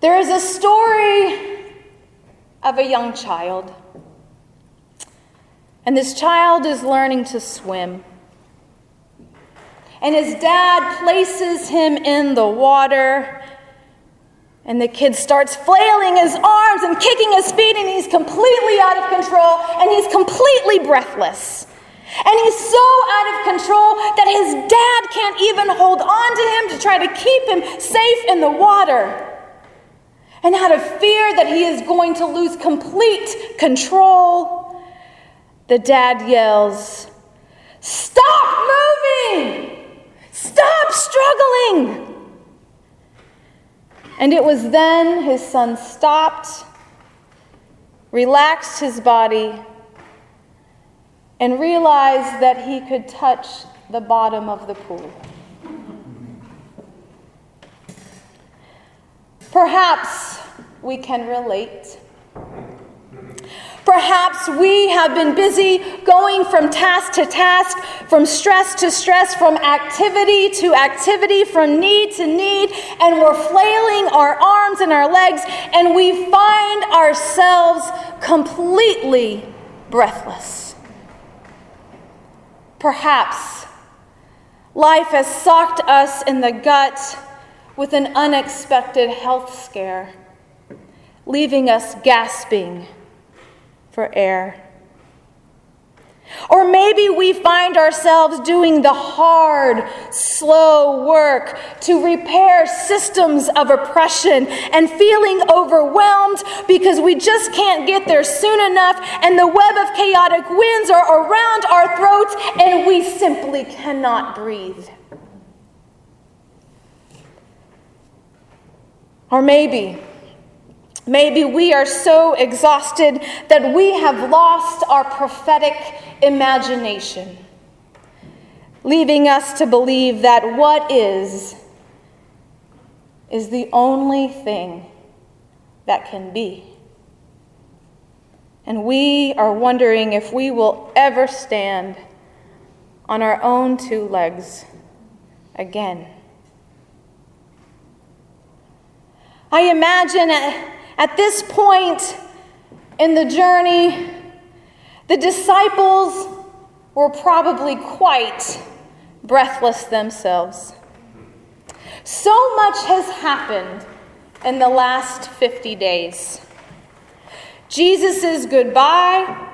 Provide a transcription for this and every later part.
There is a story of a young child. And this child is learning to swim. And his dad places him in the water. And the kid starts flailing his arms and kicking his feet, and he's completely out of control, and he's completely breathless. And he's so out of control that his dad can't even hold on to him to try to keep him safe in the water. And out of fear that he is going to lose complete control, the dad yells, Stop moving! Stop struggling! And it was then his son stopped, relaxed his body, and realized that he could touch the bottom of the pool. Perhaps we can relate. Perhaps we have been busy going from task to task, from stress to stress, from activity to activity, from need to need, and we're flailing our arms and our legs, and we find ourselves completely breathless. Perhaps life has socked us in the gut with an unexpected health scare, leaving us gasping for air. Or maybe we find ourselves doing the hard, slow work to repair systems of oppression and feeling overwhelmed because we just can't get there soon enough and the web of chaotic winds are around our throats and we simply cannot breathe. Or maybe Maybe we are so exhausted that we have lost our prophetic imagination, leaving us to believe that what is, is the only thing that can be. And we are wondering if we will ever stand on our own two legs again. I imagine at this point in the journey, the disciples were probably quite breathless themselves. So much has happened in the last 50 days. Jesus' goodbye,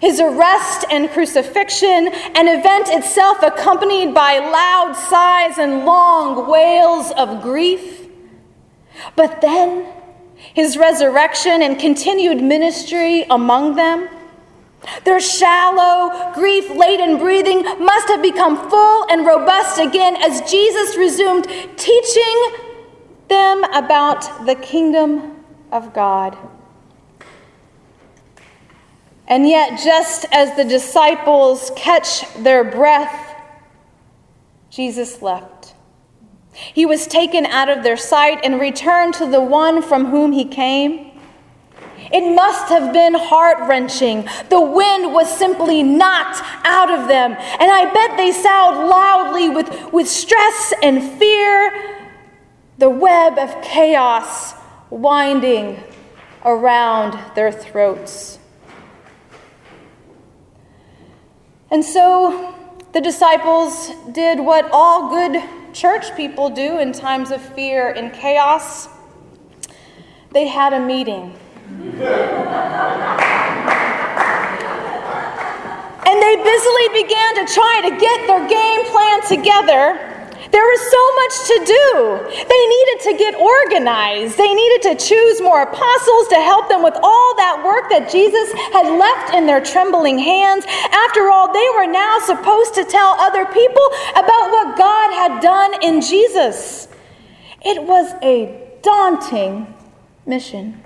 his arrest and crucifixion, an event itself accompanied by loud sighs and long wails of grief. But then, his resurrection and continued ministry among them. Their shallow, grief laden breathing must have become full and robust again as Jesus resumed teaching them about the kingdom of God. And yet, just as the disciples catch their breath, Jesus left. He was taken out of their sight and returned to the one from whom he came. It must have been heart wrenching. The wind was simply knocked out of them. And I bet they soughed loudly with, with stress and fear, the web of chaos winding around their throats. And so the disciples did what all good church people do in times of fear and chaos. They had a meeting. and they busily began to try to get their game plan together there was so much to do. They needed to get organized. They needed to choose more apostles to help them with all that work that Jesus had left in their trembling hands. After all, they were now supposed to tell other people about what God had done in Jesus. It was a daunting mission.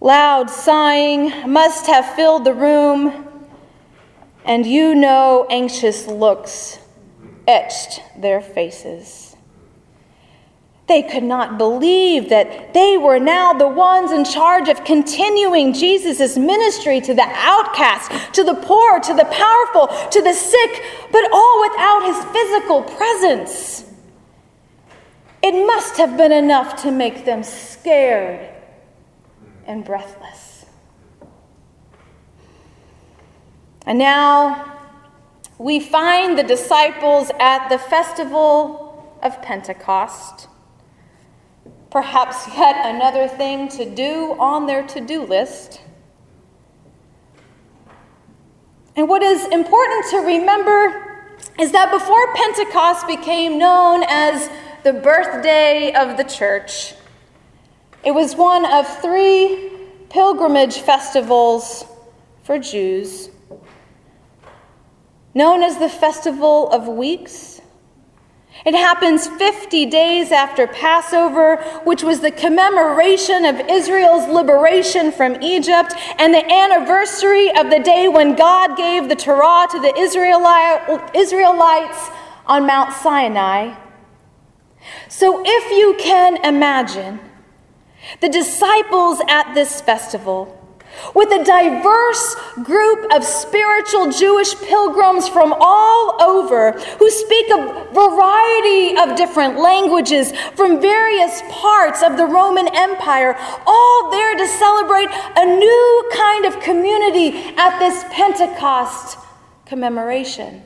Loud sighing must have filled the room, and you know anxious looks etched their faces. They could not believe that they were now the ones in charge of continuing Jesus' ministry to the outcast, to the poor, to the powerful, to the sick, but all without his physical presence. It must have been enough to make them scared and breathless. And now we find the disciples at the festival of Pentecost. Perhaps yet another thing to do on their to do list. And what is important to remember is that before Pentecost became known as the birthday of the church, it was one of three pilgrimage festivals for Jews, known as the Festival of Weeks it happens 50 days after Passover, which was the commemoration of Israel's liberation from Egypt and the anniversary of the day when God gave the Torah to the Israelites on Mount Sinai. So, if you can imagine, the disciples at this festival with a diverse group of spiritual Jewish pilgrims from all over who speak a variety of different languages from various parts of the Roman Empire, all there to celebrate a new kind of community at this Pentecost commemoration.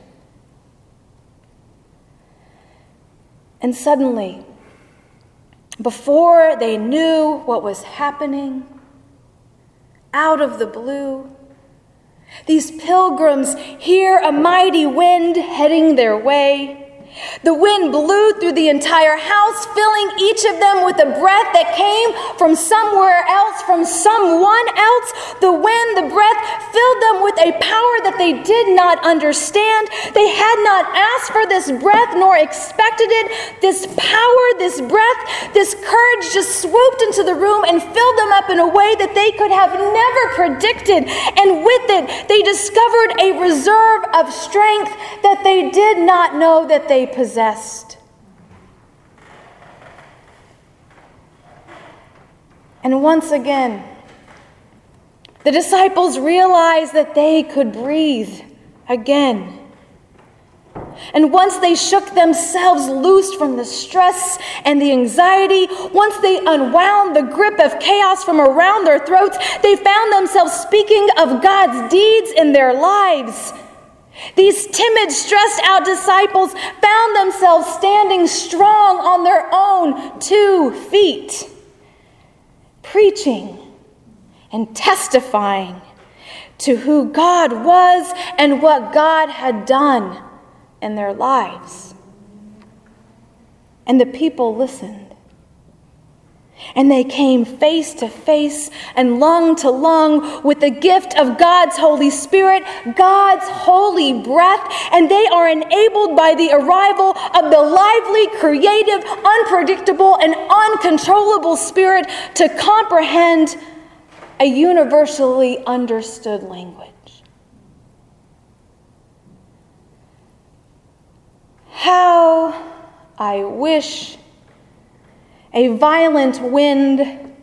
And suddenly, before they knew what was happening, out of the blue. These pilgrims hear a mighty wind heading their way. The wind blew through the entire house, filling each of them with a breath that came from somewhere else, from someone else. The wind, the breath, filled them with a power that they did not understand. They had not asked for this breath nor expected it. This power, this breath, this courage just swooped into the room and filled them up in a way that they could have never predicted. And with it, they discovered a reserve of strength that they did not know that they possessed. And once again, the disciples realized that they could breathe again. And once they shook themselves loose from the stress and the anxiety, once they unwound the grip of chaos from around their throats, they found themselves speaking of God's deeds in their lives. These timid, stressed out disciples found themselves standing strong on their own two feet, preaching and testifying to who God was and what God had done in their lives. And the people listened. And they came face to face and lung to lung with the gift of God's Holy Spirit, God's holy breath, and they are enabled by the arrival of the lively, creative, unpredictable, and uncontrollable Spirit to comprehend a universally understood language. How I wish a violent wind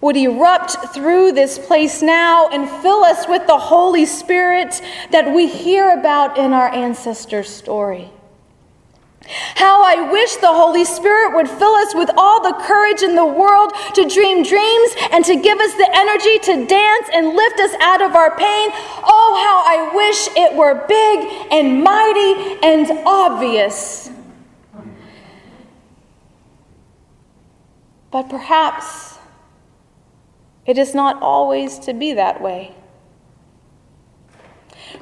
would erupt through this place now and fill us with the Holy Spirit that we hear about in our ancestors' story. How I wish the Holy Spirit would fill us with all the courage in the world to dream dreams and to give us the energy to dance and lift us out of our pain. Oh, how I wish it were big and mighty and obvious. But perhaps it is not always to be that way.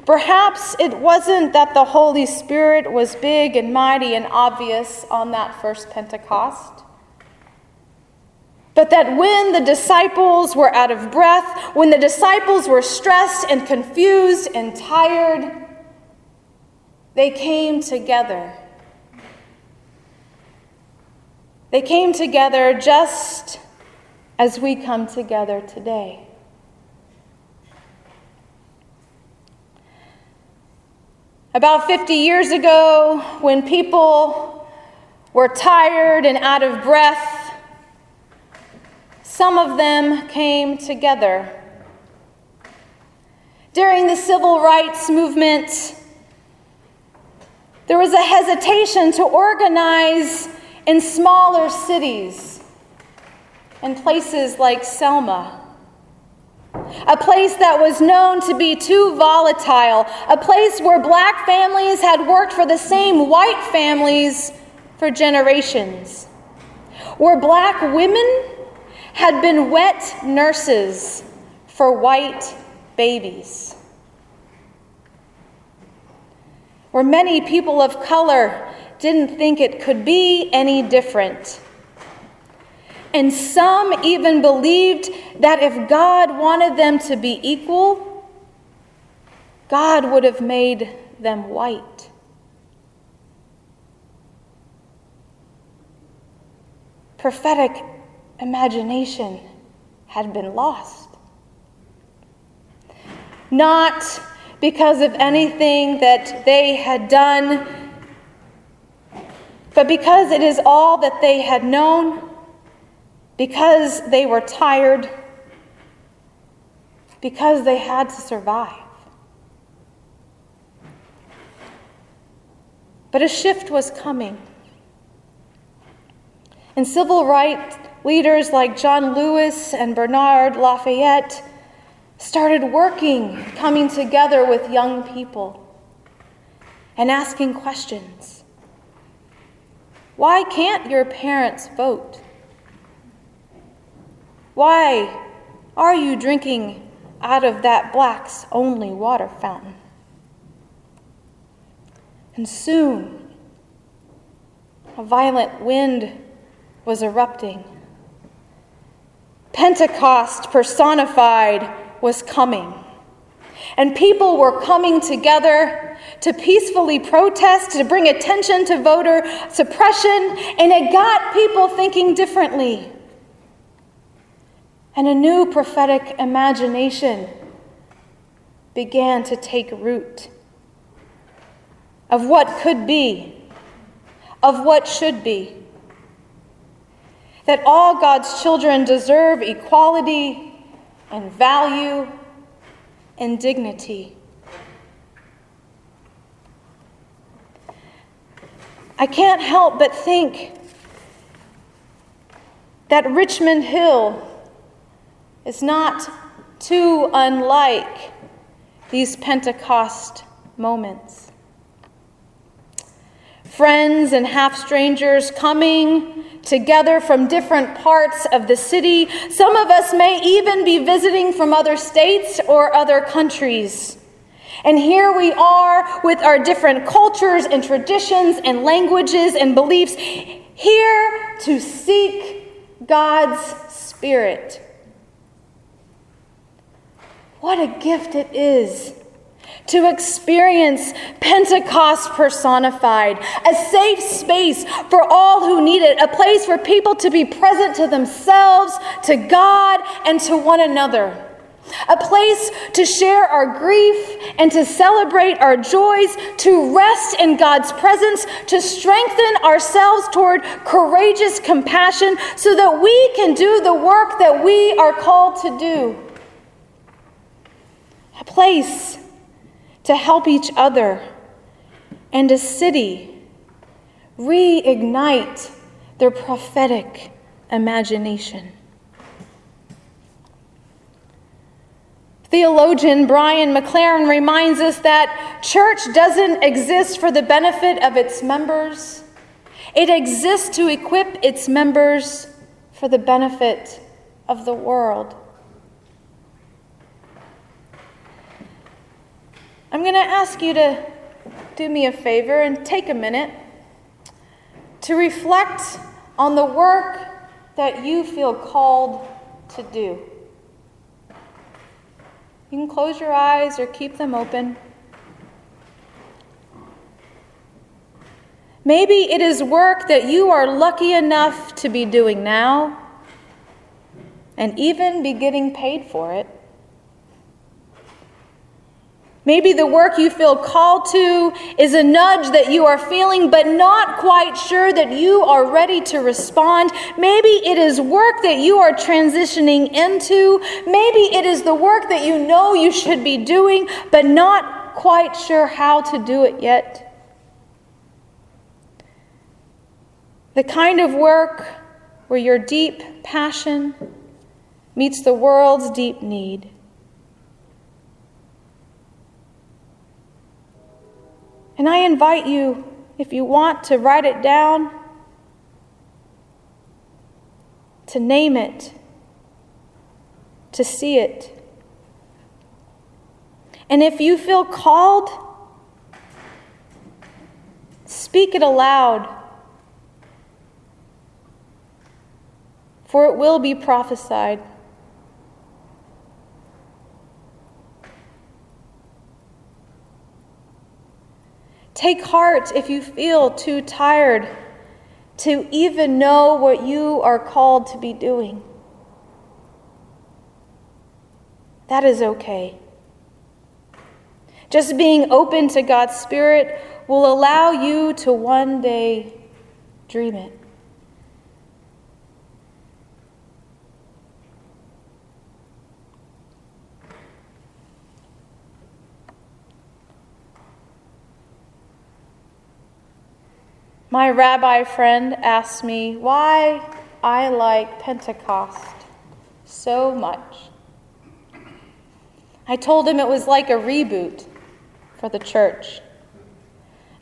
Perhaps it wasn't that the Holy Spirit was big and mighty and obvious on that first Pentecost, but that when the disciples were out of breath, when the disciples were stressed and confused and tired, they came together They came together just as we come together today. About 50 years ago, when people were tired and out of breath, some of them came together. During the civil rights movement, there was a hesitation to organize in smaller cities, in places like Selma. A place that was known to be too volatile, a place where black families had worked for the same white families for generations, where black women had been wet nurses for white babies. Where many people of color didn't think it could be any different. And some even believed that if God wanted them to be equal, God would have made them white. Prophetic imagination had been lost. Not because of anything that they had done, but because it is all that they had known, because they were tired, because they had to survive. But a shift was coming. And civil rights leaders like John Lewis and Bernard Lafayette started working, coming together with young people and asking questions. Why can't your parents vote? Why are you drinking out of that black's only water fountain? And soon, a violent wind was erupting. Pentecost personified was coming. And people were coming together to peacefully protest, to bring attention to voter suppression, and it got people thinking differently. And a new prophetic imagination began to take root of what could be, of what should be that all God's children deserve equality and value and dignity. I can't help but think that Richmond Hill is not too unlike these Pentecost moments. Friends and half strangers coming together from different parts of the city. Some of us may even be visiting from other states or other countries. And here we are with our different cultures and traditions and languages and beliefs, here to seek God's Spirit. What a gift it is to experience Pentecost personified, a safe space for all who need it, a place for people to be present to themselves, to God, and to one another. A place to share our grief and to celebrate our joys, to rest in God's presence, to strengthen ourselves toward courageous compassion so that we can do the work that we are called to do. A place to help each other, and a city reignite their prophetic imagination. Theologian Brian McLaren reminds us that church doesn't exist for the benefit of its members. It exists to equip its members for the benefit of the world. I'm going to ask you to do me a favor and take a minute to reflect on the work that you feel called to do. You can close your eyes or keep them open. Maybe it is work that you are lucky enough to be doing now and even be getting paid for it. Maybe the work you feel called to is a nudge that you are feeling, but not quite sure that you are ready to respond. Maybe it is work that you are transitioning into. Maybe it is the work that you know you should be doing, but not quite sure how to do it yet. The kind of work where your deep passion meets the world's deep need. And I invite you, if you want to write it down, to name it, to see it. And if you feel called, speak it aloud. For it will be prophesied. Take heart if you feel too tired to even know what you are called to be doing. That is okay. Just being open to God's Spirit will allow you to one day dream it. My rabbi friend asked me why I like Pentecost so much. I told him it was like a reboot for the church,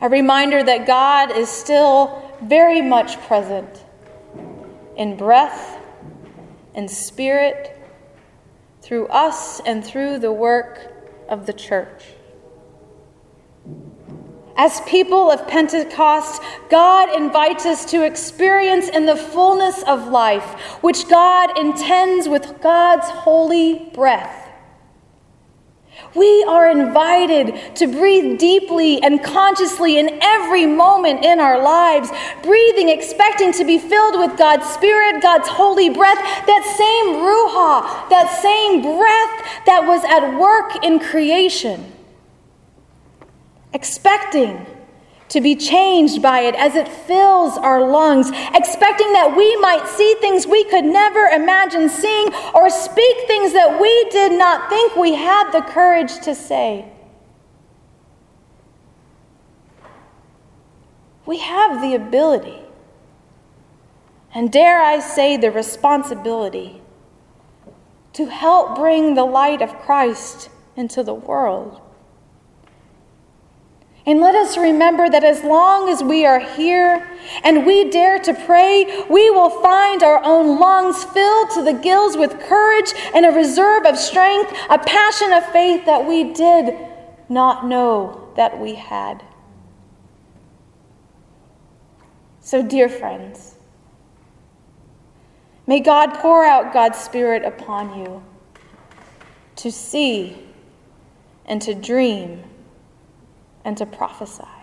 a reminder that God is still very much present in breath and spirit through us and through the work of the church. As people of Pentecost, God invites us to experience in the fullness of life, which God intends with God's holy breath. We are invited to breathe deeply and consciously in every moment in our lives, breathing, expecting to be filled with God's Spirit, God's holy breath, that same Ruach, that same breath that was at work in creation expecting to be changed by it as it fills our lungs, expecting that we might see things we could never imagine seeing or speak things that we did not think we had the courage to say. We have the ability, and dare I say, the responsibility, to help bring the light of Christ into the world. And let us remember that as long as we are here and we dare to pray, we will find our own lungs filled to the gills with courage and a reserve of strength, a passion of faith that we did not know that we had. So, dear friends, may God pour out God's Spirit upon you to see and to dream and to prophesy.